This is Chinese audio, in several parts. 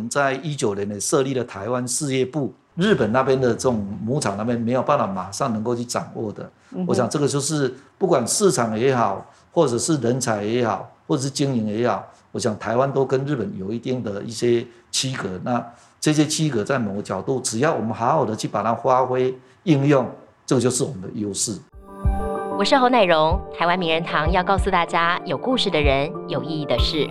们在一九年呢设立了台湾事业部，日本那边的这种牧场那边没有办法马上能够去掌握的。我想这个就是不管市场也好，或者是人才也好，或者是经营也好，我想台湾都跟日本有一定的一些区隔。那这些区隔在某个角度，只要我们好好的去把它发挥应用，这个就是我们的优势。我是侯乃荣，台湾名人堂要告诉大家：有故事的人，有意义的事。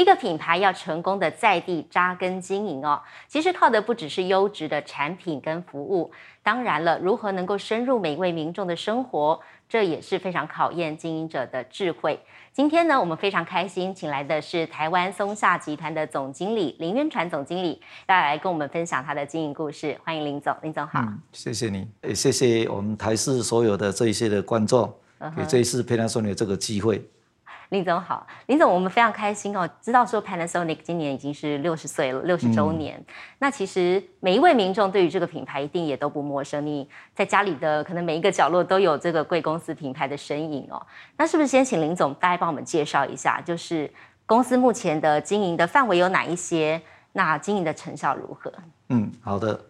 一个品牌要成功的在地扎根经营哦，其实靠的不只是优质的产品跟服务，当然了，如何能够深入每一位民众的生活，这也是非常考验经营者的智慧。今天呢，我们非常开心，请来的是台湾松下集团的总经理林渊传总经理，要来跟我们分享他的经营故事。欢迎林总，林总好。谢谢你，也谢谢我们台视所有的这一些的观众，给这一次培养说你这个机会。林总好，林总，我们非常开心哦，知道说 Panasonic 今年已经是六十岁了，六十周年。那其实每一位民众对于这个品牌一定也都不陌生，你在家里的可能每一个角落都有这个贵公司品牌的身影哦。那是不是先请林总大概帮我们介绍一下，就是公司目前的经营的范围有哪一些？那经营的成效如何？嗯，好的，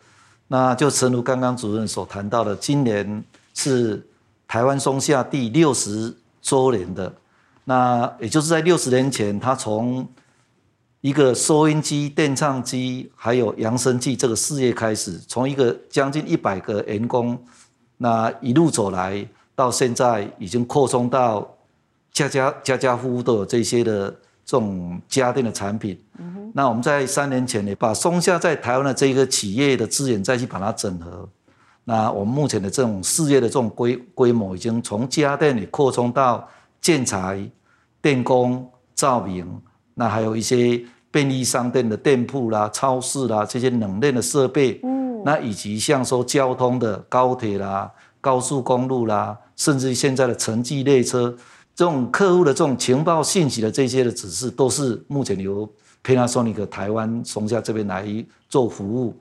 那就诚如刚刚主任所谈到的，今年是台湾松下第六十周年的。那也就是在六十年前，他从一个收音机、电唱机，还有扬声器这个事业开始，从一个将近一百个员工，那一路走来，到现在已经扩充到家家家家户户都有这些的这种家电的产品。那我们在三年前呢，把松下在台湾的这个企业的资源再去把它整合。那我们目前的这种事业的这种规规模，已经从家电里扩充到建材。电工、照明，那还有一些便利商店的店铺啦、超市啦，这些冷链的设备，嗯，那以及像说交通的高铁啦、高速公路啦，甚至现在的城际列车，这种客户的这种情报信息的这些的指示，都是目前由 Panasonic 台湾松下这边来做服务。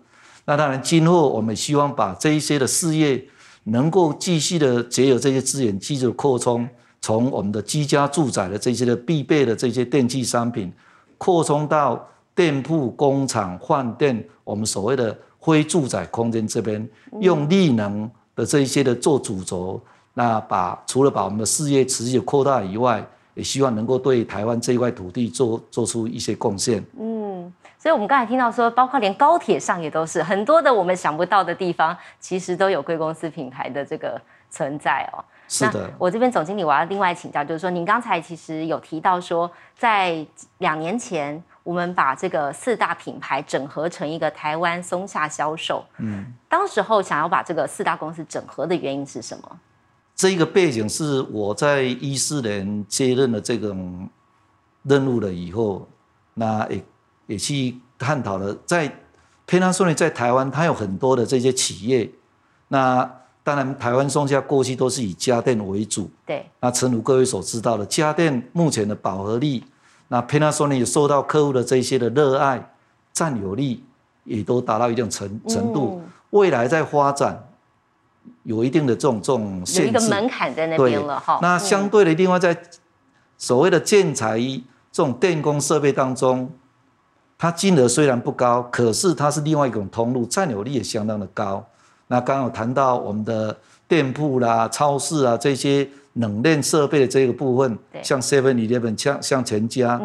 那当然，今后我们希望把这一些的事业能够继续的结合这些资源，继续扩充。从我们的居家住宅的这些的必备的这些电器商品，扩充到店铺、工厂、饭店，我们所谓的非住宅空间这边，用力能的这一些的做主轴，那把除了把我们的事业持续扩大以外，也希望能够对台湾这一块土地做做出一些贡献。嗯，所以我们刚才听到说，包括连高铁上也都是很多的我们想不到的地方，其实都有贵公司品牌的这个存在哦。是的，我这边总经理我要另外请教，就是说您刚才其实有提到说，在两年前我们把这个四大品牌整合成一个台湾松下销售，嗯，当时候想要把这个四大公司整合的原因是什么？这一个背景是我在一四年接任了这种任务了以后，那也也去探讨了，在佩纳顺利在台湾，它有很多的这些企业，那。当然，台湾松下过去都是以家电为主。对。那诚如各位所知道的，家电目前的饱和力，那 Panasonic 也受到客户的这些的热爱，占有率也都达到一定程程度。未来在发展，有一定的这种这种限制。有一个门槛在那边了哈。那相对的，另外在所谓的建材这种电工设备当中，它金额虽然不高，可是它是另外一种通路，占有率也相当的高。那刚刚谈到我们的店铺啦、超市啊这些冷链设备的这个部分，像 Seven Eleven、像像全家，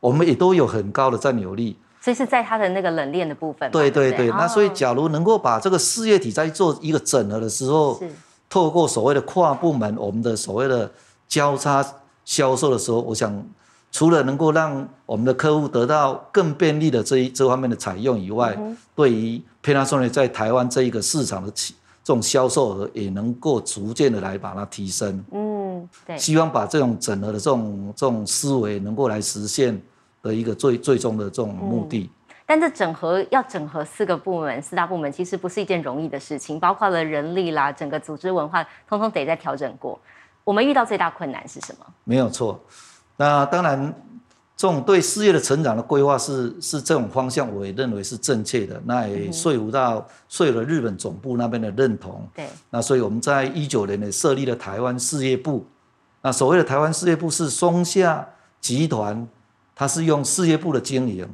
我们也都有很高的占有率。所以是在它的那个冷链的部分。对对对，那所以假如能够把这个事业体在做一个整合的时候，透过所谓的跨部门，我们的所谓的交叉销售的时候，我想。除了能够让我们的客户得到更便利的这一这方面的采用以外，对于 Panasonic 在台湾这一个市场的这种销售额也能够逐渐的来把它提升。嗯，对，希望把这种整合的这种这种思维能够来实现的一个最最终的这种目的。但这整合要整合四个部门、四大部门，其实不是一件容易的事情，包括了人力啦，整个组织文化，通通得再调整过。我们遇到最大困难是什么？没有错。那当然，这种对事业的成长的规划是是这种方向，我也认为是正确的。那也说服到说服了日本总部那边的认同。对。那所以我们在一九年呢设立了台湾事业部，那所谓的台湾事业部是松下集团，它是用事业部的经营，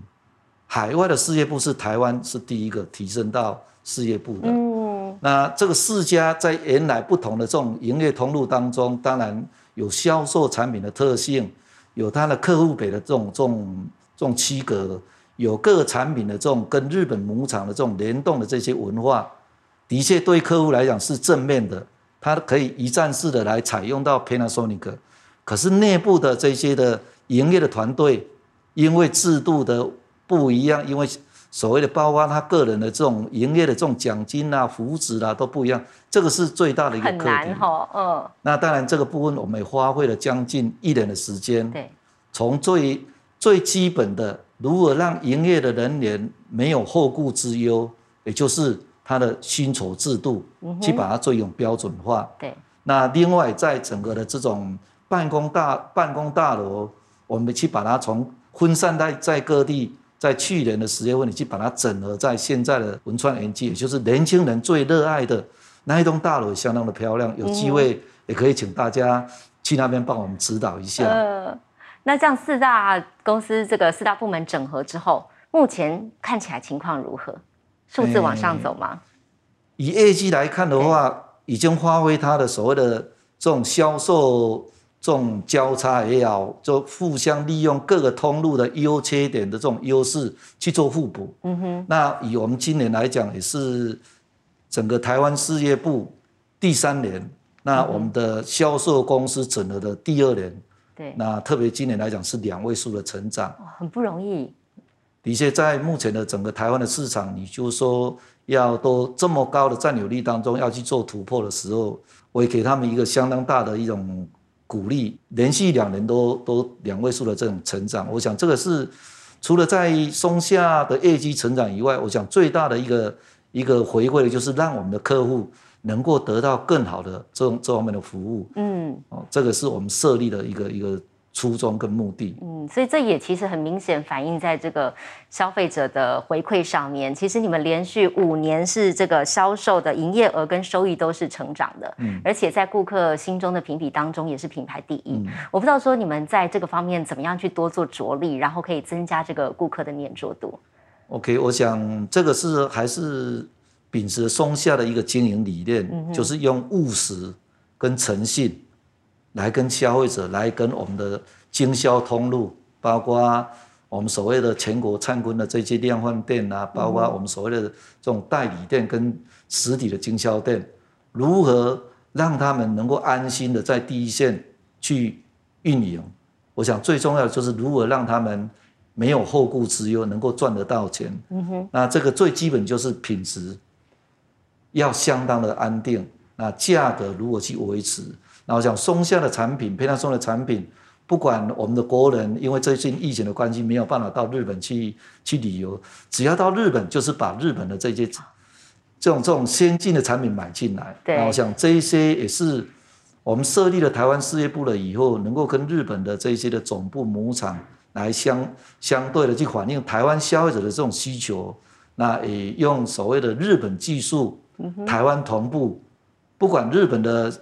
海外的事业部是台湾是第一个提升到事业部的。嗯，那这个四家在原来不同的这种营业通路当中，当然有销售产品的特性，有它的客户给的这种这种这种区隔，有各产品的这种跟日本母厂的这种联动的这些文化，的确对客户来讲是正面的。它可以一站式的来采用到 Panasonic，可是内部的这些的营业的团队，因为制度的不一样，因为所谓的包括他个人的这种营业的这种奖金啊、福祉啊都不一样，这个是最大的一个课题。很难哈，嗯。那当然这个部分我们也花费了将近一年的时间。对。从最最基本的，如何让营业的人员没有后顾之忧，也就是。他的薪酬制度，去把它做一种标准化。对。那另外，在整个的这种办公大办公大楼，我们去把它从分散在在各地，在去年的十月份，你去把它整合在现在的文创园区，也就是年轻人最热爱的那一栋大楼，相当的漂亮。有机会也可以请大家去那边帮我们指导一下。呃，那这样四大公司这个四大部门整合之后，目前看起来情况如何？数字往上走吗？以业绩来看的话，已经发挥它的所谓的这种销售这种交叉也好，就互相利用各个通路的优缺点的这种优势去做互补。嗯哼。那以我们今年来讲，也是整个台湾事业部第三年，那我们的销售公司整合的第二年。对。那特别今年来讲是两位数的成长。很不容易。的确，在目前的整个台湾的市场，你就说要都这么高的占有率当中要去做突破的时候，我也给他们一个相当大的一种鼓励，连续两年都都两位数的这种成长。我想这个是除了在松下的业绩成长以外，我想最大的一个一个回馈的就是让我们的客户能够得到更好的这种这方面的服务。嗯，哦，这个是我们设立的一个一个。初衷跟目的，嗯，所以这也其实很明显反映在这个消费者的回馈上面。其实你们连续五年是这个销售的营业额跟收益都是成长的，嗯，而且在顾客心中的评比当中也是品牌第一。我不知道说你们在这个方面怎么样去多做着力，然后可以增加这个顾客的粘着度。OK，我想这个是还是秉持松下的一个经营理念，就是用务实跟诚信。来跟消费者，来跟我们的经销通路，包括我们所谓的全国参观的这些量贩店啊，包括我们所谓的这种代理店跟实体的经销店，如何让他们能够安心的在第一线去运营？我想最重要的就是如何让他们没有后顾之忧，能够赚得到钱。嗯哼。那这个最基本就是品质要相当的安定，那价格如何去维持？那我想松下的产品，佩纳松的产品，不管我们的国人因为最近疫情的关系没有办法到日本去去旅游，只要到日本就是把日本的这些这种这种先进的产品买进来。然后想这一些也是我们设立了台湾事业部了以后，能够跟日本的这些的总部母厂来相相对的去反映台湾消费者的这种需求。那也用所谓的日本技术，台湾同步，不管日本的。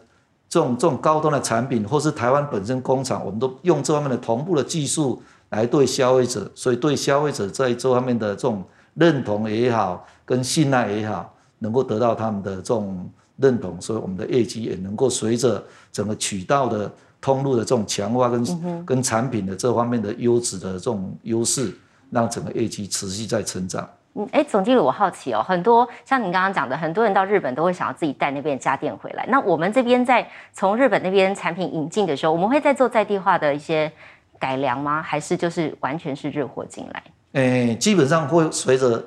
这种这种高端的产品，或是台湾本身工厂，我们都用这方面的同步的技术来对消费者，所以对消费者在这方面的这种认同也好，跟信赖也好，能够得到他们的这种认同，所以我们的业绩也能够随着整个渠道的通路的这种强化，跟跟产品的这方面的优质的这种优势，让整个业绩持续在成长。嗯，哎，总经理，我好奇哦，很多像您刚刚讲的，很多人到日本都会想要自己带那边家电回来。那我们这边在从日本那边产品引进的时候，我们会在做在地化的一些改良吗？还是就是完全是日货进来？哎，基本上会随着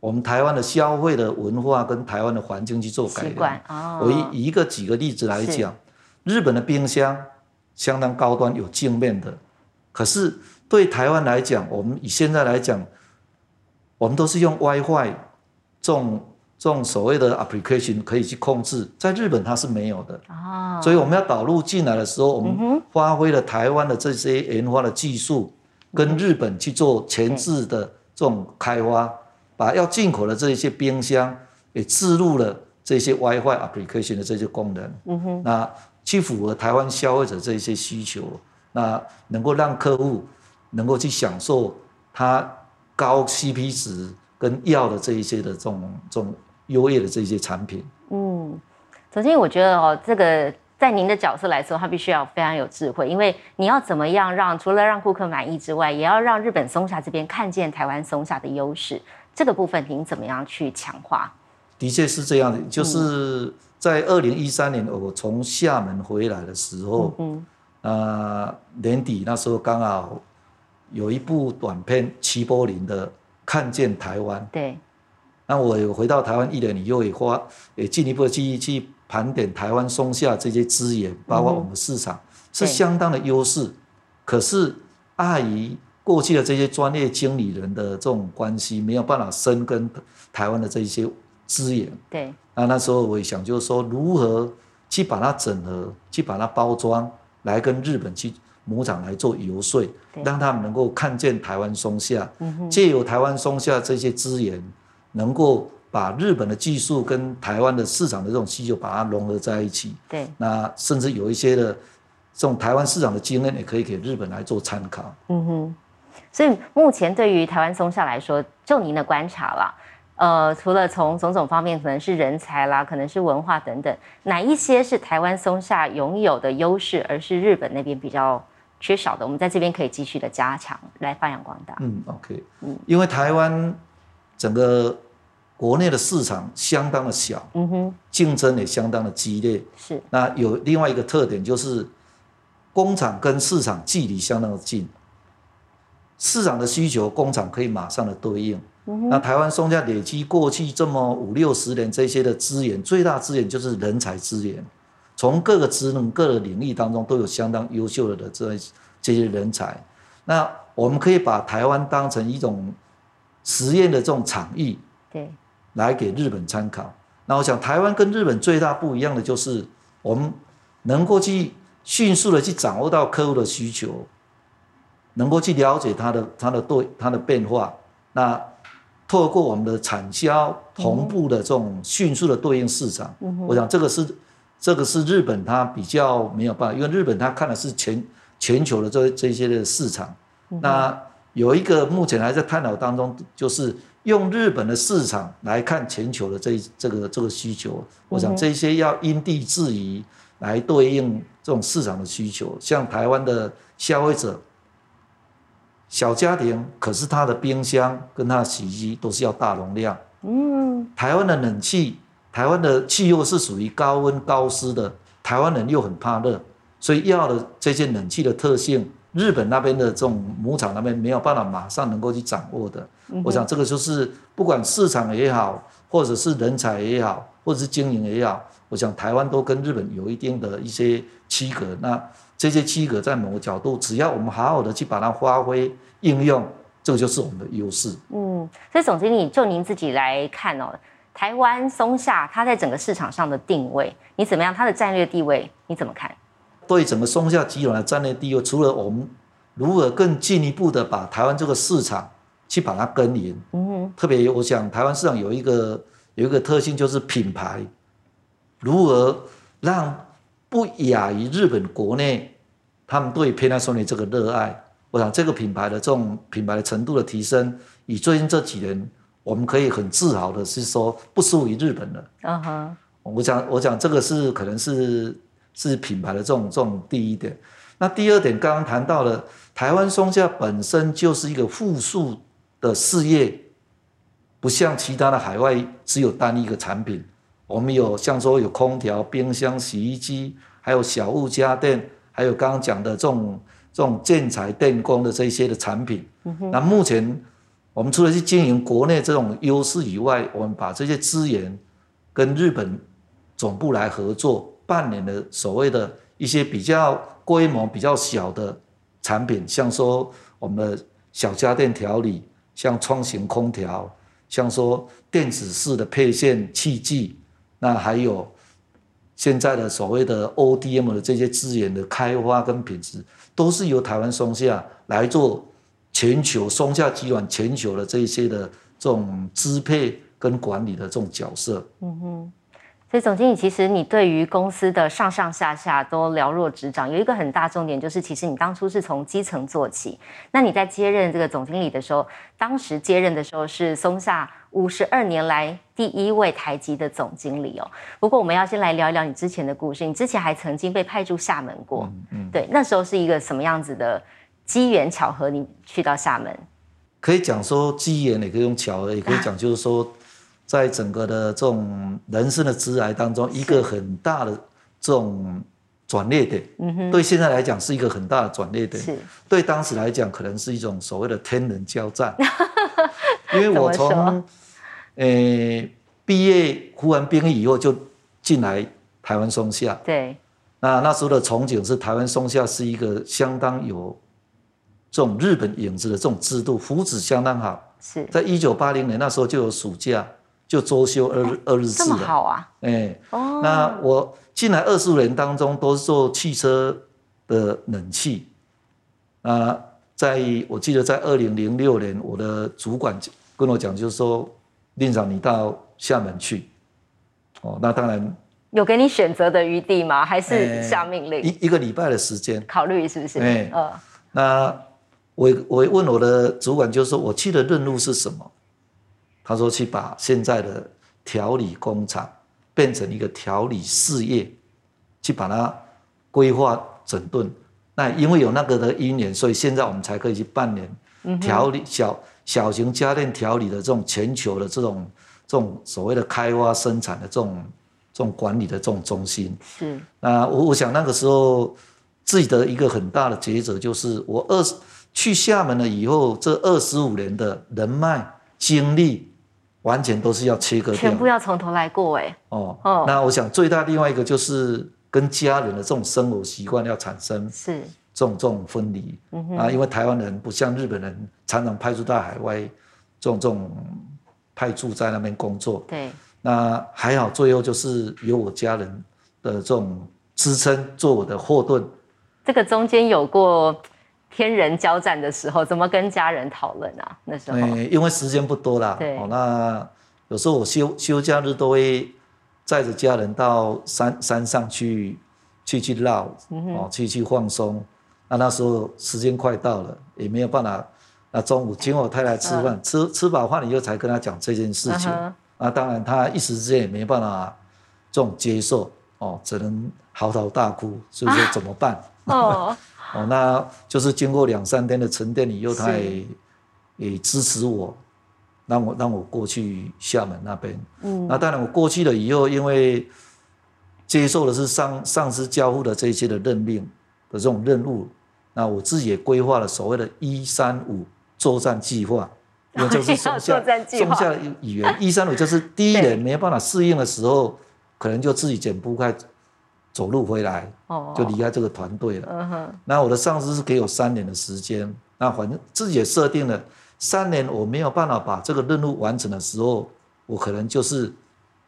我们台湾的消费的文化跟台湾的环境去做改良。哦。我以一个几个例子来讲，日本的冰箱相当高端，有镜面的，可是对台湾来讲，我们以现在来讲。我们都是用 WiFi 这种这种所谓的 application 可以去控制，在日本它是没有的。啊，所以我们要导入进来的时候，我们发挥了台湾的这些研发的技术，跟日本去做前置的这种开发，把要进口的这些冰箱也置入了这些 WiFi application 的这些功能。嗯哼，那去符合台湾消费者这一些需求，那能够让客户能够去享受它高 CP 值跟药的这一些的这种这种优越的这些产品。嗯，总经理，我觉得哦，这个在您的角色来说，他必须要非常有智慧，因为你要怎么样让除了让顾客满意之外，也要让日本松下这边看见台湾松下的优势。这个部分您怎么样去强化？的确是这样的，就是在二零一三年我从厦门回来的时候，嗯，呃，年底那时候刚好有一部短片齐柏林的《看见台湾》，对，那我有回到台湾一年以后，也花也进一步去去盘点台湾松下这些资源，包括我们市场是相当的优势，可是碍于过去的这些专业经理人的这种关系，没有办法深耕台湾的这一些。资源。对，那那时候我也想，就是说如何去把它整合，去把它包装，来跟日本去母厂来做游说，让他们能够看见台湾松下，借由台湾松下这些资源，能够把日本的技术跟台湾的市场的这种需求把它融合在一起。对，那甚至有一些的这种台湾市场的经验，也可以给日本来做参考。嗯哼，所以目前对于台湾松下来说，就您的观察了。呃，除了从种种方面，可能是人才啦，可能是文化等等，哪一些是台湾松下拥有的优势，而是日本那边比较缺少的？我们在这边可以继续的加强，来发扬光大。嗯，OK，嗯，因为台湾整个国内的市场相当的小，嗯哼，竞争也相当的激烈。是。那有另外一个特点就是，工厂跟市场距离相当的近，市场的需求，工厂可以马上的对应。那台湾松下累积过去这么五六十年这些的资源，最大资源就是人才资源，从各个职能、各个领域当中都有相当优秀的这这些人才。那我们可以把台湾当成一种实验的这种场域，对，来给日本参考。那我想，台湾跟日本最大不一样的就是，我们能够去迅速的去掌握到客户的需求，能够去了解他的他的对他的变化。那透过我们的产销同步的这种迅速的对应市场，我想这个是这个是日本它比较没有办法，因为日本它看的是全全球的这这些的市场。那有一个目前还在探讨当中，就是用日本的市场来看全球的这这个这个需求。我想这些要因地制宜来对应这种市场的需求，像台湾的消费者。小家庭，可是它的冰箱跟它的洗衣机都是要大容量。嗯，台湾的冷气，台湾的气候是属于高温高湿的，台湾人又很怕热，所以要的这些冷气的特性，日本那边的这种牧场那边没有办法马上能够去掌握的。我想这个就是不管市场也好，或者是人才也好，或者是经营也好，我想台湾都跟日本有一定的一些区隔。那这些区隔在某个角度，只要我们好好的去把它发挥应用，这个就是我们的优势。嗯，所以总经理就您自己来看哦，台湾松下它在整个市场上的定位，你怎么样？它的战略地位你怎么看？对整个松下集团的战略地位，除了我们如何更进一步的把台湾这个市场去把它耕耘，嗯哼，特别我想台湾市场有一个有一个特性就是品牌，如何让。不亚于日本国内，他们对 Panasonic 这个热爱，我想这个品牌的这种品牌的程度的提升，以最近这几年，我们可以很自豪的是说，不输于日本的。嗯哼，我想，我想这个是可能是是品牌的这种这种第一点。那第二点，刚刚谈到了台湾松下本身就是一个复数的事业，不像其他的海外只有单一个产品。我们有像说有空调、冰箱、洗衣机，还有小物家电，还有刚刚讲的这种这种建材电工的这些的产品。那目前我们除了去经营国内这种优势以外，我们把这些资源跟日本总部来合作，扮演的所谓的一些比较规模比较小的产品，像说我们的小家电调理，像窗型空调，像说电子式的配线器具。那还有现在的所谓的 ODM 的这些资源的开发跟品质，都是由台湾松下来做全球松下集团全球的这些的这种支配跟管理的这种角色。嗯哼，所以总经理，其实你对于公司的上上下下都了若指掌。有一个很大重点就是，其实你当初是从基层做起。那你在接任这个总经理的时候，当时接任的时候是松下五十二年来第一位台籍的总经理哦。不过我们要先来聊一聊你之前的故事。你之前还曾经被派驻厦门过，嗯，对，那时候是一个什么样子的机缘巧合？你去到厦门，可以讲说机缘，也可以用巧合，也可以讲就是说。在整个的这种人生的职涯当中，一个很大的这种转捩点，嗯哼，对现在来讲是一个很大的转捩点，是，对当时来讲可能是一种所谓的天人交战，因为我从，诶毕业服完兵役以后就进来台湾松下，对，那那时候的憧憬是台湾松下是一个相当有这种日本影子的这种制度，福祉相当好，是在一九八零年那时候就有暑假。就周休二日二日制的，这么好啊！哎，哦，那我进来二十五年当中都是做汽车的冷气。啊，在我记得在二零零六年，我的主管跟我讲，就是说，令长你到厦门去。哦，那当然有给你选择的余地吗？还是下命令？一一个礼拜的时间考虑是不是？哎，呃，那我我问我的主管，就是说我去的任务是什么？他说：“去把现在的调理工厂变成一个调理事业，去把它规划整顿。那因为有那个的因缘，所以现在我们才可以去半年调理小小型家电调理的这种全球的这种这种所谓的开发生产的这种这种管理的这种中心。是那我我想那个时候自己的一个很大的抉择就是，我二十去厦门了以后，这二十五年的人脉经历。”完全都是要切割掉，全部要从头来过哎。哦，那我想最大另外一个就是跟家人的这种生活习惯要产生是这种这种分离啊，因为台湾人不像日本人常常派驻到海外，这种这种派驻在那边工作。对，那还好，最后就是有我家人的这种支撑做我的后盾。这个中间有过。天人交战的时候，怎么跟家人讨论啊？那时候，因为时间不多啦。对，那有时候我休休假日都会载着家人到山山上去去去绕，哦，去去放松。那那时候时间快到了，也没有办法。那中午请我太太吃饭，吃吃饱饭以后才跟她讲这件事情。那当然，她一时之间也没办法这种接受，哦，只能嚎啕大哭。所以说怎么办？哦。哦，那就是经过两三天的沉淀以后，她也也支持我，让我让我过去厦门那边。嗯，那当然我过去了以后，因为接受的是上上司交付的这些的任命的这种任务，那我自己也规划了所谓的一三五作战计划，因为就是松下松下语言一三五就是第一年没办法适应的时候，可能就自己剪不开。走路回来，就离开这个团队了。那我的上司是给我三年的时间，那反正自己也设定了三年，我没有办法把这个任务完成的时候，我可能就是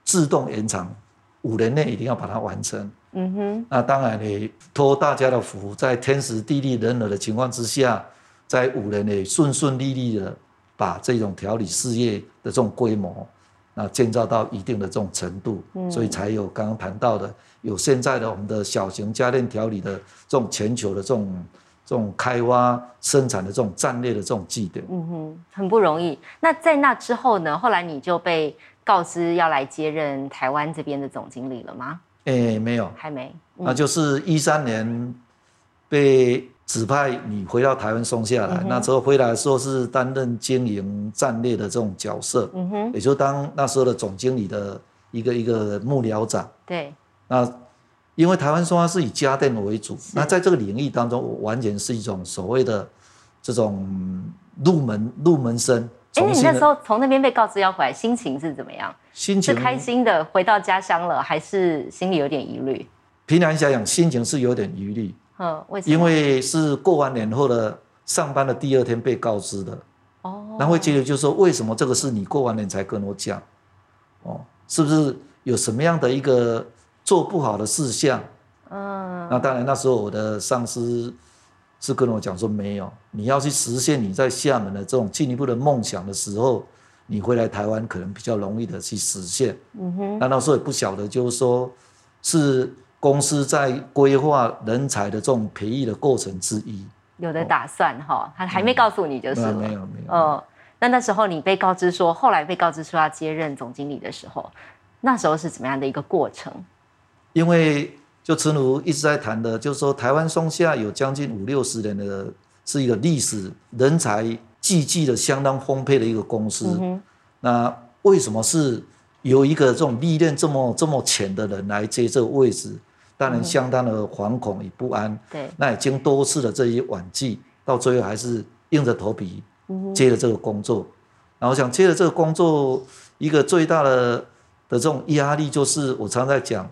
自动延长五年内一定要把它完成。嗯哼。那当然也托大家的福，在天时地利人和的情况之下，在五年内顺顺利利的把这种调理事业的这种规模。那建造到一定的这种程度，所以才有刚刚谈到的，有现在的我们的小型家电调理的这种全球的这种这种开挖生产的这种战略的这种基点。嗯哼，很不容易。那在那之后呢？后来你就被告知要来接任台湾这边的总经理了吗？哎，没有，还没。那就是一三年被。指派你回到台湾松下来，那时候回来的时候是担任经营战略的这种角色，嗯哼，也就当那时候的总经理的一个一个幕僚长。对，那因为台湾松下是以家电为主，那在这个领域当中，我完全是一种所谓的这种入门入门生。哎，你那时候从那边被告知要回来，心情是怎么样？心情是开心的，回到家乡了，还是心里有点疑虑？平常想想，心情是有点疑虑。嗯，为什么因为是过完年后的上班的第二天被告知的，哦，然后接着就说，为什么这个是你过完年才跟我讲？哦，是不是有什么样的一个做不好的事项？嗯，那当然那时候我的上司是跟我讲说，没有，你要去实现你在厦门的这种进一步的梦想的时候，你回来台湾可能比较容易的去实现。嗯哼，那那时候也不晓得，就是说是公司在规划人才的这种培育的过程之一。有的打算哈，他还没告诉你就是了。没有没有。嗯，那那时候你被告知说，后来被告知说要接任总经理的时候，那时候是怎么样的一个过程？因为就陈如一直在谈的，就是说台湾松下有将近五六十年的，是一个历史人才济济的相当丰沛的一个公司。那为什么是有一个这种历练这么这么浅的人来接这个位置？当然相当的惶恐与不安。对，那已经多次的这些晚季，到最后还是硬着头皮接了这个工作。然后想接了这个工作，一个最大的的这种压力就是，我常在讲。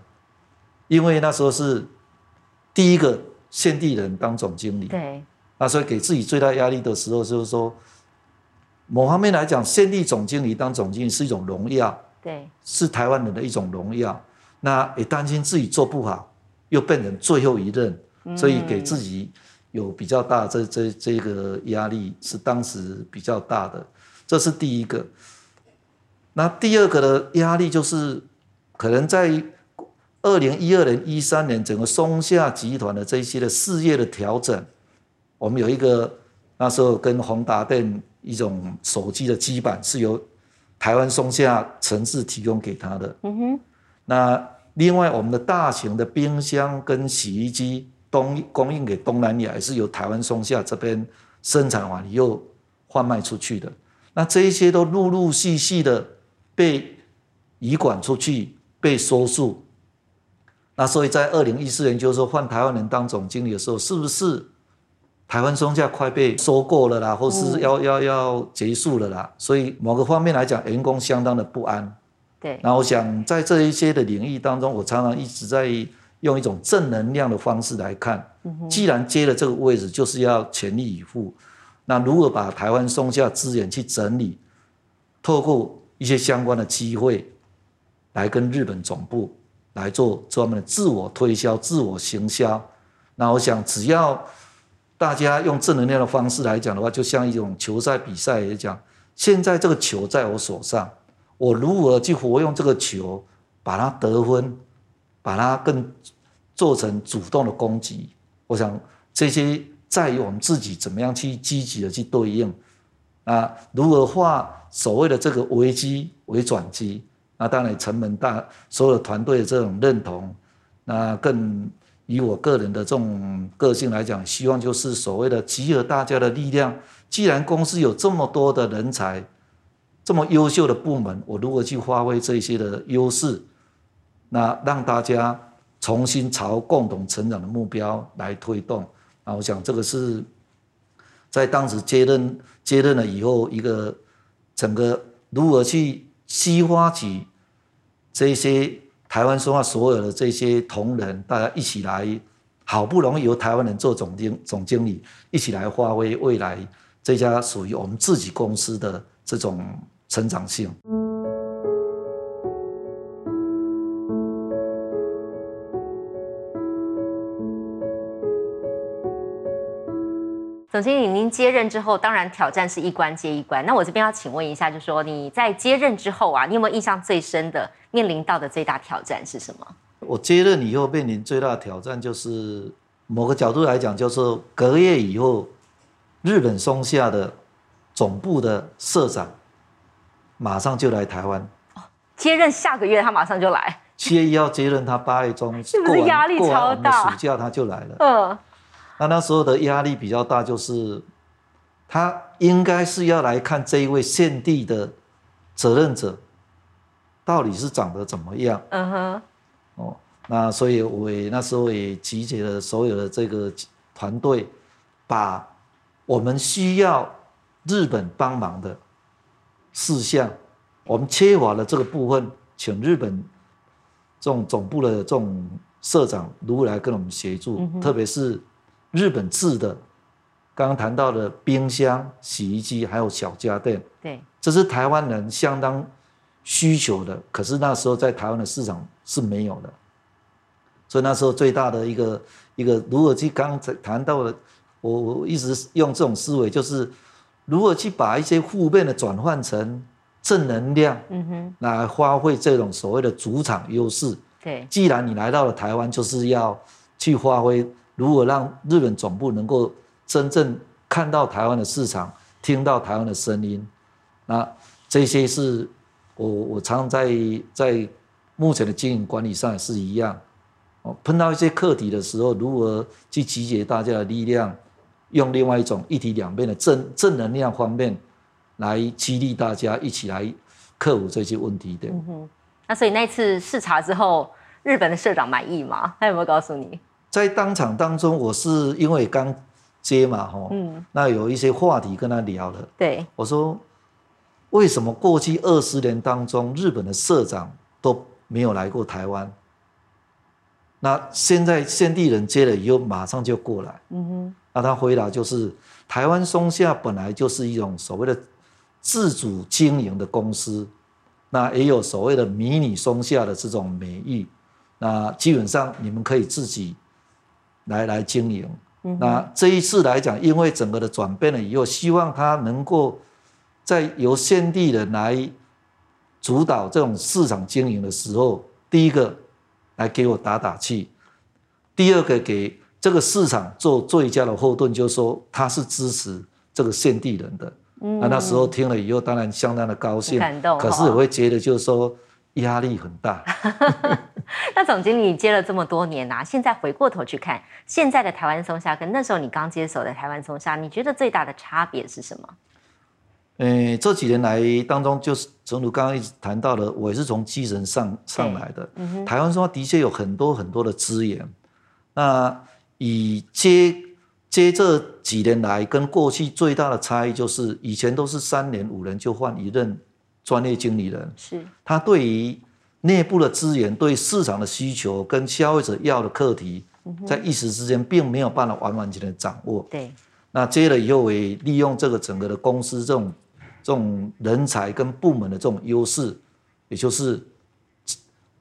因为那时候是第一个县地人当总经理，对，那所以给自己最大压力的时候，就是说，某方面来讲，县地总经理当总经理是一种荣耀，对，是台湾人的一种荣耀。那也担心自己做不好，又变成最后一任，所以给自己有比较大这这这个压力是当时比较大的，这是第一个。那第二个的压力就是可能在。二零一二年、一三年，整个松下集团的这一些的事业的调整，我们有一个那时候跟宏达电一种手机的基板是由台湾松下城市提供给他的。嗯哼。那另外我们的大型的冰箱跟洗衣机东供应给东南亚，也是由台湾松下这边生产完又换卖出去的。那这一些都陆陆续续的被移管出去，被收束。那所以在二零一四年，就是说换台湾人当总经理的时候，是不是台湾松下快被收购了啦，或是要要要结束了啦？所以某个方面来讲，员工相当的不安。对。那我想在这一些的领域当中，我常常一直在用一种正能量的方式来看。既然接了这个位置，就是要全力以赴。那如果把台湾松下资源去整理，透过一些相关的机会，来跟日本总部。来做专门的自我推销、自我行销。那我想，只要大家用正能量的方式来讲的话，就像一种球赛比赛来讲，现在这个球在我手上，我如何去活用这个球，把它得分，把它更做成主动的攻击。我想这些在于我们自己怎么样去积极的去对应。啊，如何化所谓的这个危机为转机？那当然，成本大，所有团队的这种认同，那更以我个人的这种个性来讲，希望就是所谓的集合大家的力量。既然公司有这么多的人才，这么优秀的部门，我如何去发挥这些的优势，那让大家重新朝共同成长的目标来推动。那我想这个是在当时接任接任了以后，一个整个如何去激发起。这些台湾说话所有的这些同仁，大家一起来，好不容易由台湾人做总经总经理，一起来发挥未来这家属于我们自己公司的这种成长性。总经理，您接任之后，当然挑战是一关接一关。那我这边要请问一下，就说你在接任之后啊，你有没有印象最深的面临到的最大挑战是什么？我接任以后面临最大的挑战就是，某个角度来讲，就是隔夜以后，日本松下的总部的社长马上就来台湾。哦，接任下个月他马上就来。七月一号接任，他八月中是不是压力超大？暑假他就来了。嗯。那那时候的压力比较大，就是他应该是要来看这一位献帝的责任者到底是长得怎么样。嗯哼。哦，那所以我也那时候也集结了所有的这个团队，把我们需要日本帮忙的事项，我们缺乏了这个部分，请日本这种总部的这种社长如何来跟我们协助，特别是。日本制的，刚刚谈到的冰箱、洗衣机，还有小家电，对，这是台湾人相当需求的。可是那时候在台湾的市场是没有的，所以那时候最大的一个一个，如何去刚才谈到的，我我一直用这种思维，就是如何去把一些负面的转换成正能量，嗯哼，来发挥这种所谓的主场优势。对，既然你来到了台湾，就是要去发挥，如何让日本总部能够真正看到台湾的市场，听到台湾的声音，那这些是我我常常在在目前的经营管理上也是一样。哦，碰到一些课题的时候，如何去集结大家的力量，用另外一种一体两面的正正能量方面来激励大家一起来克服这些问题的。嗯哼，那所以那次视察之后，日本的社长满意吗？他有没有告诉你？在当场当中，我是因为刚接嘛，哈，嗯，那有一些话题跟他聊了。对，我说为什么过去二十年当中，日本的社长都没有来过台湾？那现在现地人接了以后，马上就过来。嗯哼。那他回答就是，台湾松下本来就是一种所谓的自主经营的公司，那也有所谓的迷你松下的这种美誉。那基本上你们可以自己来来经营。那这一次来讲，因为整个的转变了以后，希望他能够在由现地人来主导这种市场经营的时候，第一个。来给我打打气。第二个，给这个市场做最佳的后盾，就是说他是支持这个献地人的。那那时候听了以后，当然相当的高兴，感动。可是我会觉得，就是说压力很大。那总经理接了这么多年啊，现在回过头去看现在的台湾松下，跟那时候你刚接手的台湾松下，你觉得最大的差别是什么？诶，这几年来当中，就是正如刚刚一直谈到的，我也是从基层上上来的。嗯台湾说的确有很多很多的资源。那以接接这几年来跟过去最大的差异，就是以前都是三年五年就换一任专业经理人，是他对于内部的资源、对市场的需求跟消费者要的课题，在一时之间并没有办法完完全全掌握。对，那接了以后，也利用这个整个的公司这种。这种人才跟部门的这种优势，也就是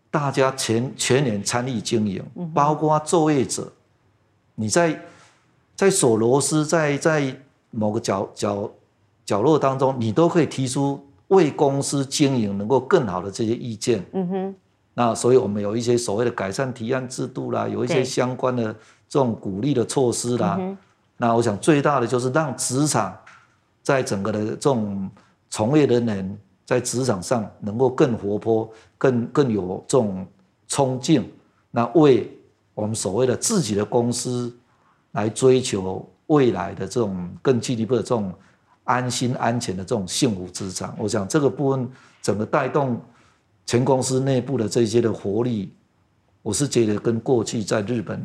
大家全全年参与经营，包括作业者，你在在锁螺丝，在在某个角角角落当中，你都可以提出为公司经营能够更好的这些意见。嗯哼。那所以我们有一些所谓的改善提案制度啦，有一些相关的这种鼓励的措施啦。那我想最大的就是让职场。在整个的这种从业人员在职场上能够更活泼、更更有这种冲劲，那为我们所谓的自己的公司来追求未来的这种更进一步的这种安心安全的这种幸福职场，我想这个部分整个带动全公司内部的这些的活力，我是觉得跟过去在日本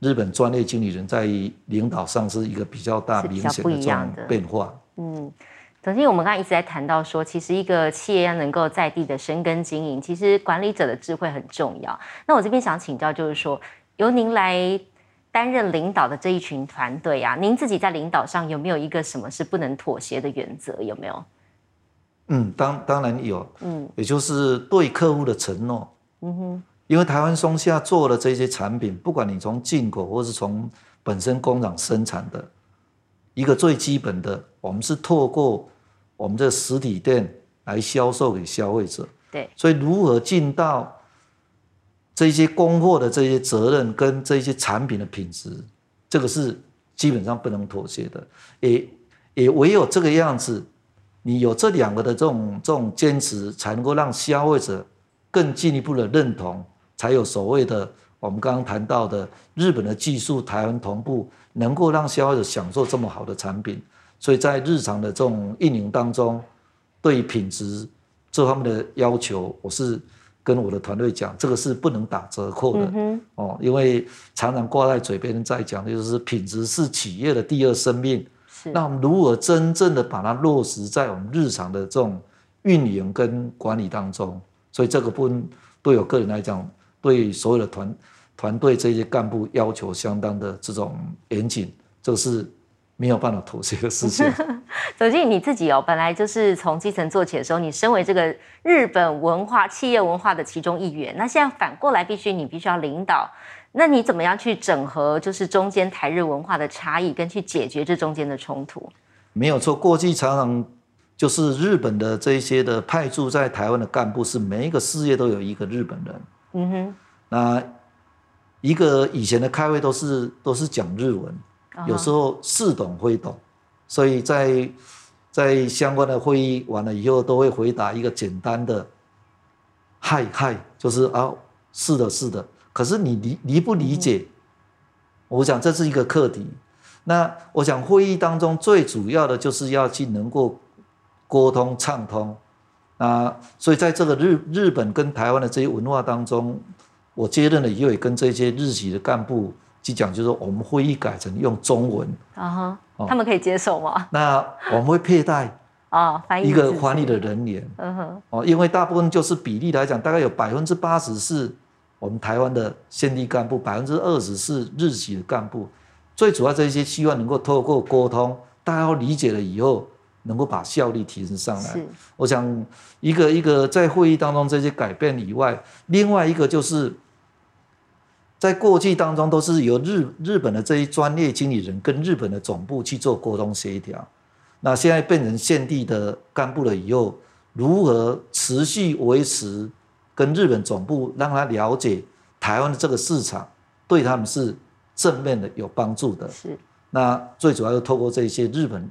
日本专业经理人在领导上是一个比较大明显的这种变化。嗯，总经我们刚刚一直在谈到说，其实一个企业要能够在地的生根经营，其实管理者的智慧很重要。那我这边想请教，就是说，由您来担任领导的这一群团队啊，您自己在领导上有没有一个什么是不能妥协的原则？有没有？嗯，当当然有，嗯，也就是对客户的承诺。嗯哼，因为台湾松下做的这些产品，不管你从进口或是从本身工厂生产的。一个最基本的，我们是透过我们这实体店来销售给消费者。对，所以如何尽到这些供货的这些责任跟这些产品的品质，这个是基本上不能妥协的。也也唯有这个样子，你有这两个的这种这种坚持，才能够让消费者更进一步的认同，才有所谓的我们刚刚谈到的日本的技术台湾同步。能够让消费者享受这么好的产品，所以在日常的这种运营当中，对品质这方面的要求，我是跟我的团队讲，这个是不能打折扣的哦，因为常常挂在嘴边在讲的就是品质是企业的第二生命。那我们如何真正的把它落实在我们日常的这种运营跟管理当中？所以这个部分对我个人来讲，对所有的团。团队这些干部要求相当的这种严谨，这是没有办法妥协的事情。走进你自己哦，本来就是从基层做起的时候，你身为这个日本文化企业文化的其中一员，那现在反过来必须你必须要领导，那你怎么样去整合，就是中间台日文化的差异，跟去解决这中间的冲突？没有错，过去常常就是日本的这些的派驻在台湾的干部是每一个事业都有一个日本人。嗯哼。那一个以前的开会都是都是讲日文，有时候似懂非懂，所以在在相关的会议完了以后，都会回答一个简单的“嗨嗨”，就是啊，是的，是的。可是你理理不理解？我想这是一个课题。那我想会议当中最主要的就是要去能够沟通畅通。啊，所以在这个日日本跟台湾的这些文化当中。我接任了以后，也跟这些日籍的干部去讲，就是说我们会议改成用中文啊哈，他们可以接受吗？那我们会佩戴啊，一个翻译的人员，嗯哼，哦，因为大部分就是比例来讲，大概有百分之八十是我们台湾的县地干部，百分之二十是日籍的干部，最主要这些希望能够透过沟通，大家理解了以后。能够把效率提升上来。我想一个一个在会议当中这些改变以外，另外一个就是在过去当中都是由日日本的这些专业经理人跟日本的总部去做沟通协调。那现在变成现地的干部了以后，如何持续维持跟日本总部让他了解台湾的这个市场，对他们是正面的有帮助的。是。那最主要是透过这些日本。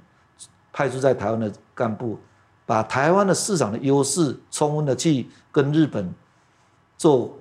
派驻在台湾的干部，把台湾的市场的优势充分的去跟日本做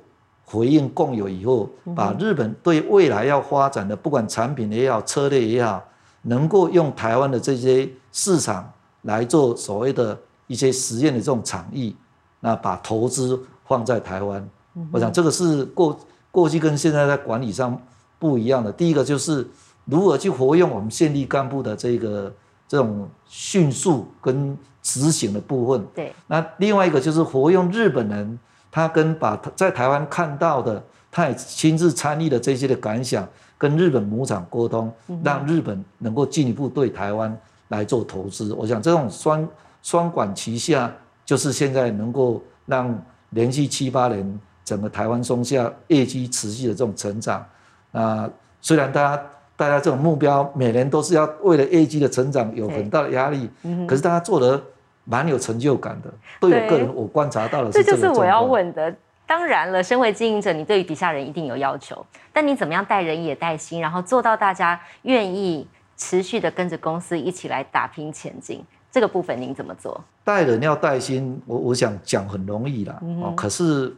回应共有以后，把日本对未来要发展的不管产品也好、策略也好，能够用台湾的这些市场来做所谓的一些实验的这种场域，那把投资放在台湾，我想这个是过过去跟现在在管理上不一样的。第一个就是如何去活用我们县立干部的这个。这种迅速跟执行的部分，对。那另外一个就是活用日本人，他跟把在台湾看到的，他也亲自参与的这些的感想，跟日本母厂沟通，让日本能够进一步对台湾来做投资。我想这种双双管齐下，就是现在能够让连续七八年整个台湾松下业绩持续的这种成长。啊，虽然大家。大家这种目标，每年都是要为了业绩的成长有很大的压力。嗯，可是大家做的蛮有成就感的。对我个人，我观察到了。这就是我要问的。当然了，身为经营者，你对于底下人一定有要求。但你怎么样带人也带心，然后做到大家愿意持续的跟着公司一起来打拼前进？这个部分您怎么做？带人要带心，我我想讲很容易啦。哦，可是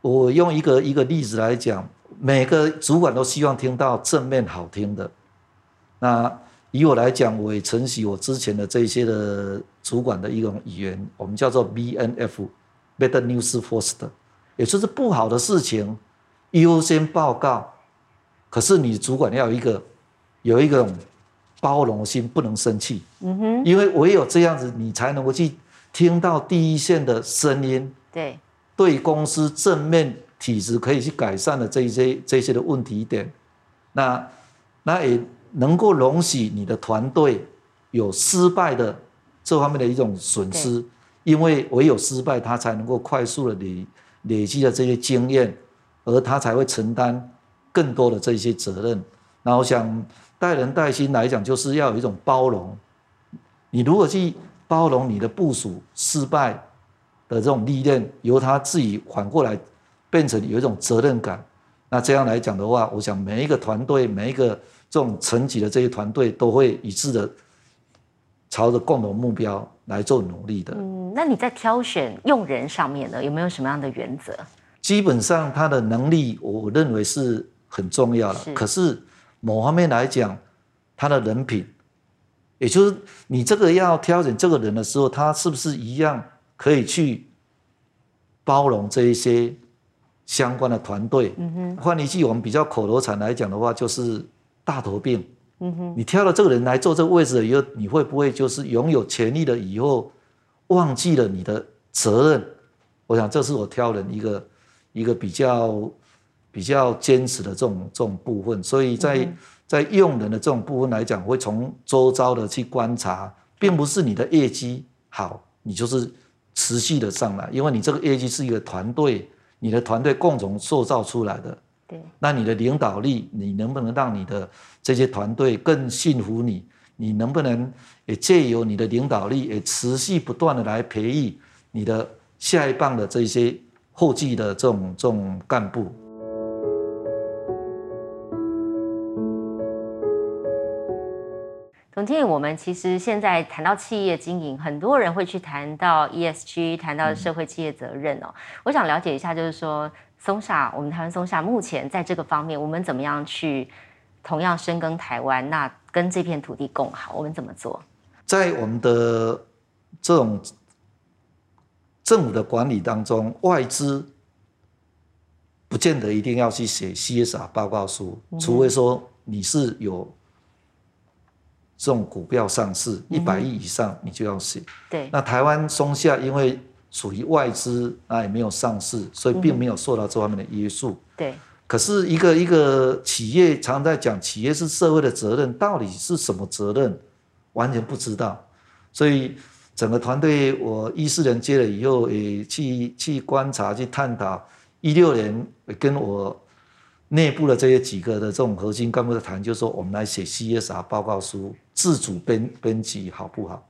我用一个一个例子来讲。每个主管都希望听到正面好听的。那以我来讲，我也承袭我之前的这些的主管的一种语言，我们叫做 BNF，Better News First，也就是不好的事情优先报告。可是你主管要有一个有一个包容心，不能生气。嗯哼。因为唯有这样子，你才能够去听到第一线的声音。对。对公司正面。体质可以去改善的这一些这些的问题点，那那也能够容许你的团队有失败的这方面的一种损失，因为唯有失败，他才能够快速的累累积的这些经验，而他才会承担更多的这些责任。那我想带人带心来讲，就是要有一种包容。你如果去包容你的部署失败的这种历练，由他自己反过来。变成有一种责任感，那这样来讲的话，我想每一个团队，每一个这种层级的这些团队，都会一致的朝着共同目标来做努力的。嗯，那你在挑选用人上面呢，有没有什么样的原则？基本上他的能力，我认为是很重要的。可是某方面来讲，他的人品，也就是你这个要挑选这个人的时候，他是不是一样可以去包容这一些？相关的团队，嗯哼换一句我们比较口头禅来讲的话，就是大头病。嗯哼你挑了这个人来做这个位置以后，你会不会就是拥有权力了以后，忘记了你的责任？我想这是我挑人一个一个比较比较坚持的这种这种部分。所以在在用人的这种部分来讲，会从周遭的去观察，并不是你的业绩好，你就是持续的上来，因为你这个业绩是一个团队。你的团队共同塑造出来的，对，那你的领导力，你能不能让你的这些团队更信服你？你能不能也借由你的领导力，也持续不断的来培育你的下一棒的这些后继的这种这种干部。总经理，我们其实现在谈到企业经营，很多人会去谈到 ESG，谈到社会企业责任哦。我想了解一下，就是说松下，我们台湾松下目前在这个方面，我们怎么样去同样深耕台湾，那跟这片土地共好，我们怎么做？在我们的这种政府的管理当中，外资不见得一定要去写 CSR 报告书，除非说你是有。这种股票上市一百亿以上，你就要写。对。那台湾松下因为属于外资，那也没有上市，所以并没有受到这方面的约束。对。可是一个一个企业常在讲，企业是社会的责任，到底是什么责任，完全不知道。所以整个团队，我一四年接了以后，也去去观察、去探讨。一六年跟我。内部的这些几个的这种核心干部的谈，就说我们来写 CSR 报告书，自主编编辑好不好？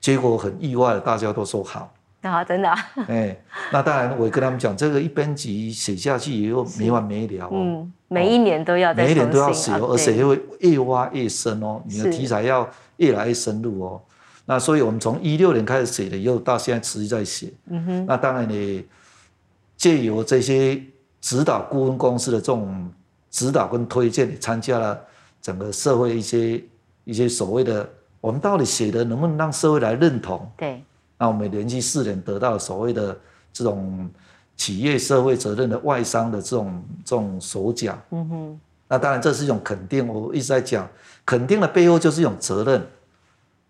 结果很意外的，大家都说好。啊，真的？哎，那当然，我跟他们讲，这个一编辑写下去以后没完没了哦。嗯，每一年都要，每一年都要写，而且会越挖越深哦。你的题材要越来越深入哦。那所以我们从一六年开始写的，以后到现在持续在写。嗯哼。那当然你借由这些。指导顾问公司的这种指导跟推荐，参加了整个社会一些一些所谓的，我们到底写的能不能让社会来认同？对。那我们连续四年得到所谓的这种企业社会责任的外商的这种这种首奖。嗯哼。那当然这是一种肯定，我一直在讲，肯定的背后就是一种责任。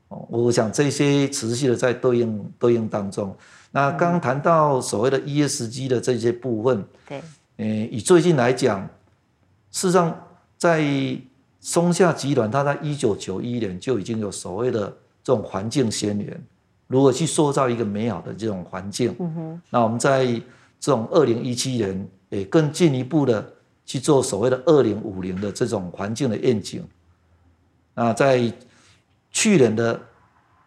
哦，我想这些持续的在对应对应当中。那刚刚谈到所谓的 ESG 的这些部分。对。嗯，以最近来讲，事实上，在松下集团，它在一九九一年就已经有所谓的这种环境宣言，如何去塑造一个美好的这种环境。嗯哼。那我们在这种二零一七年，也更进一步的去做所谓的二零五零的这种环境的愿景。那在去年的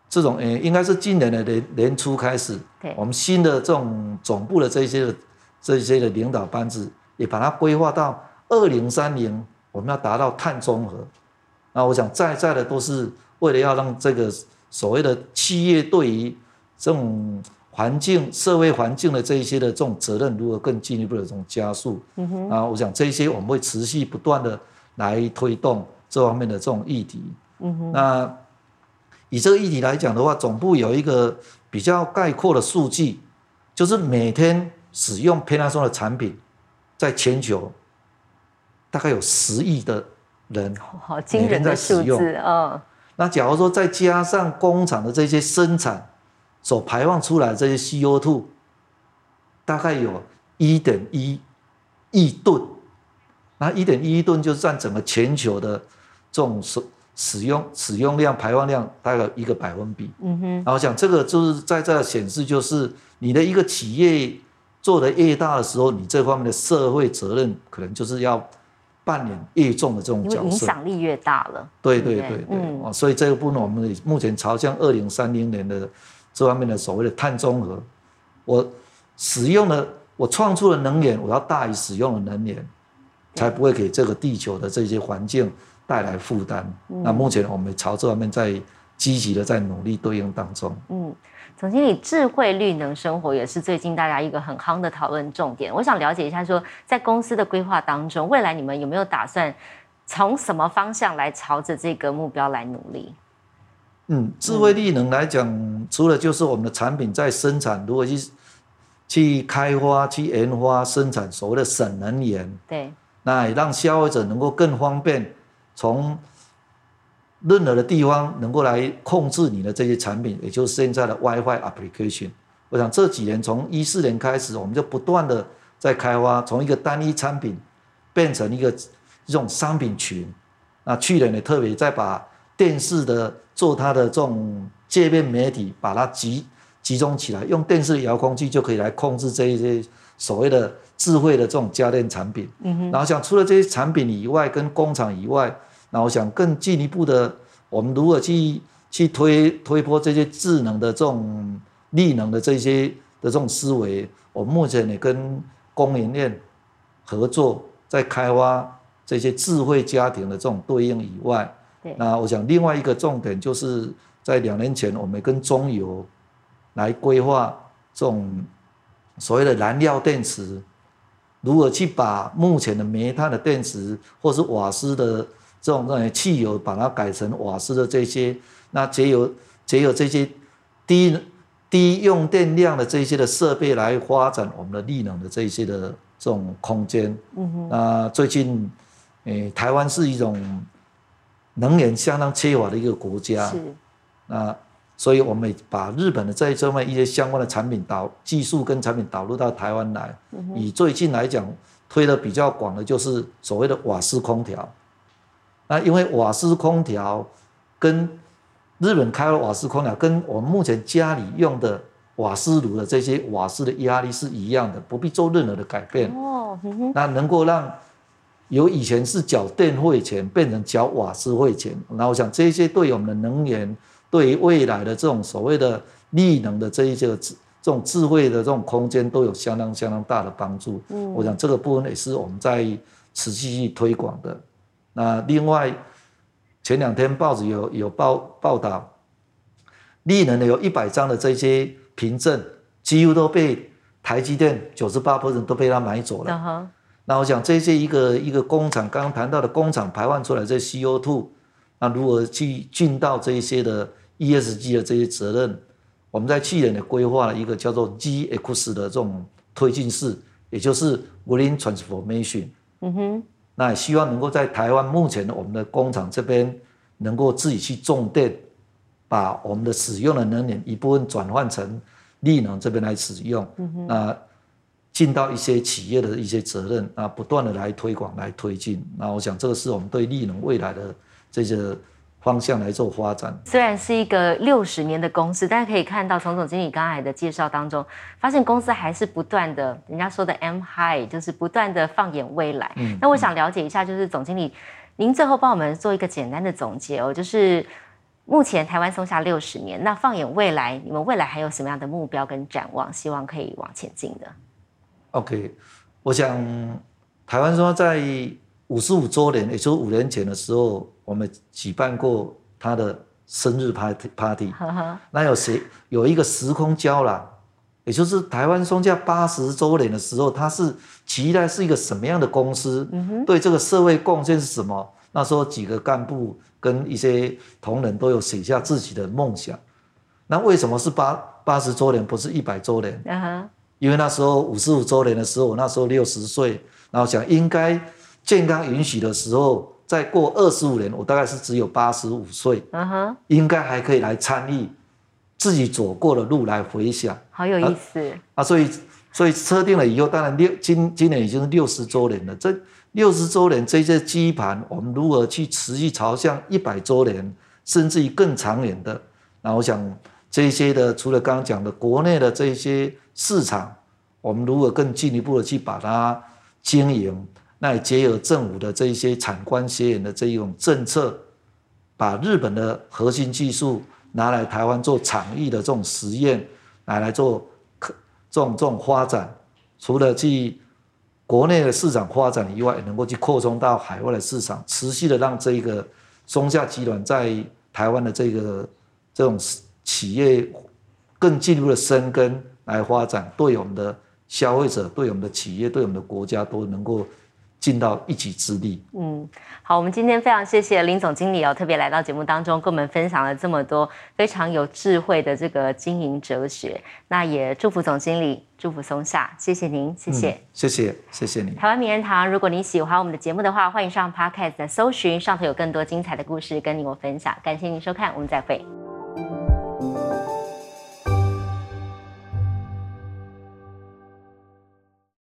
这种，诶，应该是今年的年年初开始，对，我们新的这种总部的这些的。这些的领导班子也把它规划到二零三零，我们要达到碳中和。那我想在在的都是为了要让这个所谓的企业对于这种环境、社会环境的这一些的这种责任，如何更进一步的这种加速。嗯哼。啊，我想这些我们会持续不断的来推动这方面的这种议题。嗯哼。那以这个议题来讲的话，总部有一个比较概括的数据，就是每天。使用 Panasonic 的产品，在全球大概有十亿的人，好惊人的数字啊！那假如说再加上工厂的这些生产所排放出来这些 CO2，大概有一点一亿吨。那一点一亿吨就占整个全球的这种使使用使用量排放量大概一个百分比。嗯哼。然后讲这个就是在这显示，就是你的一个企业。做的越大的时候，你这方面的社会责任可能就是要扮演越重的这种角色，影响力越大了。对对对对，哦，所以这个部分我们目前朝向二零三零年的这方面的所谓的碳中和，我使用的我创出的能源，我要大于使用的能源，才不会给这个地球的这些环境带来负担。那目前我们朝这方面在积极的在努力对应当中。嗯。总经理，智慧绿能生活也是最近大家一个很夯的讨论重点。我想了解一下，说在公司的规划当中，未来你们有没有打算从什么方向来朝着这个目标来努力？嗯，智慧绿能来讲，除了就是我们的产品在生产，如果去去开发、去研发、生产所谓的省能源，对，那也让消费者能够更方便从。任何的地方能够来控制你的这些产品，也就是现在的 WiFi application。我想这几年从一四年开始，我们就不断的在开发，从一个单一产品变成一个这种商品群。那去年呢，特别在把电视的做它的这种界面媒体，把它集集中起来，用电视遥控器就可以来控制这一些所谓的智慧的这种家电产品。嗯哼。然后想除了这些产品以外，跟工厂以外。那我想更进一步的，我们如何去去推推波这些智能的这种力能的这些的这种思维，我们目前也跟供应链合作，在开发这些智慧家庭的这种对应以外，那我想另外一个重点就是在两年前，我们跟中油来规划这种所谓的燃料电池。如何去把目前的煤炭的电池，或是瓦斯的这种这种汽油，把它改成瓦斯的这些，那节油节油这些低低用电量的这些的设备来发展我们的力能的这些的这种空间。嗯哼。那最近，诶，台湾是一种能源相当缺乏的一个国家。是。那。所以，我们把日本的这一方面一些相关的产品导技术跟产品导入到台湾来。以最近来讲，推的比较广的就是所谓的瓦斯空调。那因为瓦斯空调跟日本开的瓦斯空调，跟我们目前家里用的瓦斯炉的这些瓦斯的压力是一样的，不必做任何的改变。哦，那能够让由以前是缴电费钱变成缴瓦斯费钱。那我想这些对我们的能源。对于未来的这种所谓的利能的这一些智这种智慧的这种空间都有相当相当大的帮助。嗯，我想这个部分也是我们在持续去推广的。那另外前两天报纸有有报报道，力能的有一百张的这些凭证，几乎都被台积电九十八 percent 都被他买走了。那我想这些一个一个工厂刚刚谈到的工厂排放出来这 CO two，那如何去尽到这一些的？ESG 的这些责任，我们在去年的规划了一个叫做 GX 的这种推进式，也就是 Green Transformation。嗯哼，那也希望能够在台湾目前我们的工厂这边能够自己去种电，把我们的使用的能源一部分转换成力能这边来使用。嗯，那尽到一些企业的一些责任，啊不断的来推广来推进。那我想这个是我们对力能未来的这些。方向来做发展。虽然是一个六十年的公司，但是可以看到从总经理刚才的介绍当中，发现公司还是不断的，人家说的 M high，就是不断的放眼未来。嗯，那我想了解一下，就是总经理，您最后帮我们做一个简单的总结哦，就是目前台湾松下六十年，那放眼未来，你们未来还有什么样的目标跟展望，希望可以往前进的？OK，我想台湾说在五十五周年，也就是五年前的时候。我们举办过他的生日 party party，那有谁有一个时空胶囊，也就是台湾松下八十周年的时候，他是期待是一个什么样的公司？对这个社会贡献是什么？那时候几个干部跟一些同仁都有写下自己的梦想。那为什么是八八十周年，不是一百周年？因为那时候五十五周年的时候，我那时候六十岁，然后想应该健康允许的时候。再过二十五年，我大概是只有八十五岁，嗯哼，应该还可以来参与自己走过的路来回想，好有意思啊！所以，所以设定了以后，当然六今今年已经是六十周年了。这六十周年这些基盘，我们如何去持续朝向一百周年，甚至于更长远的？那我想这些的，除了刚刚讲的国内的这些市场，我们如何更进一步的去把它经营？那也结合政府的这一些产官学研的这一种政策，把日本的核心技术拿来台湾做场域的这种实验，拿来做可这种这种发展，除了去国内的市场发展以外，能够去扩充到海外的市场，持续的让这个松下集团在台湾的这个这种企业更进一步的生根来发展，对我们的消费者、对我们的企业、对我们的国家都能够。尽到一己之力。嗯，好，我们今天非常谢谢林总经理哦，特别来到节目当中，跟我们分享了这么多非常有智慧的这个经营哲学。那也祝福总经理，祝福松下，谢谢您，谢谢，谢谢，谢谢你。台湾名人堂，如果你喜欢我们的节目的话，欢迎上 Podcast 搜寻，上头有更多精彩的故事跟你我分享。感谢您收看，我们再会。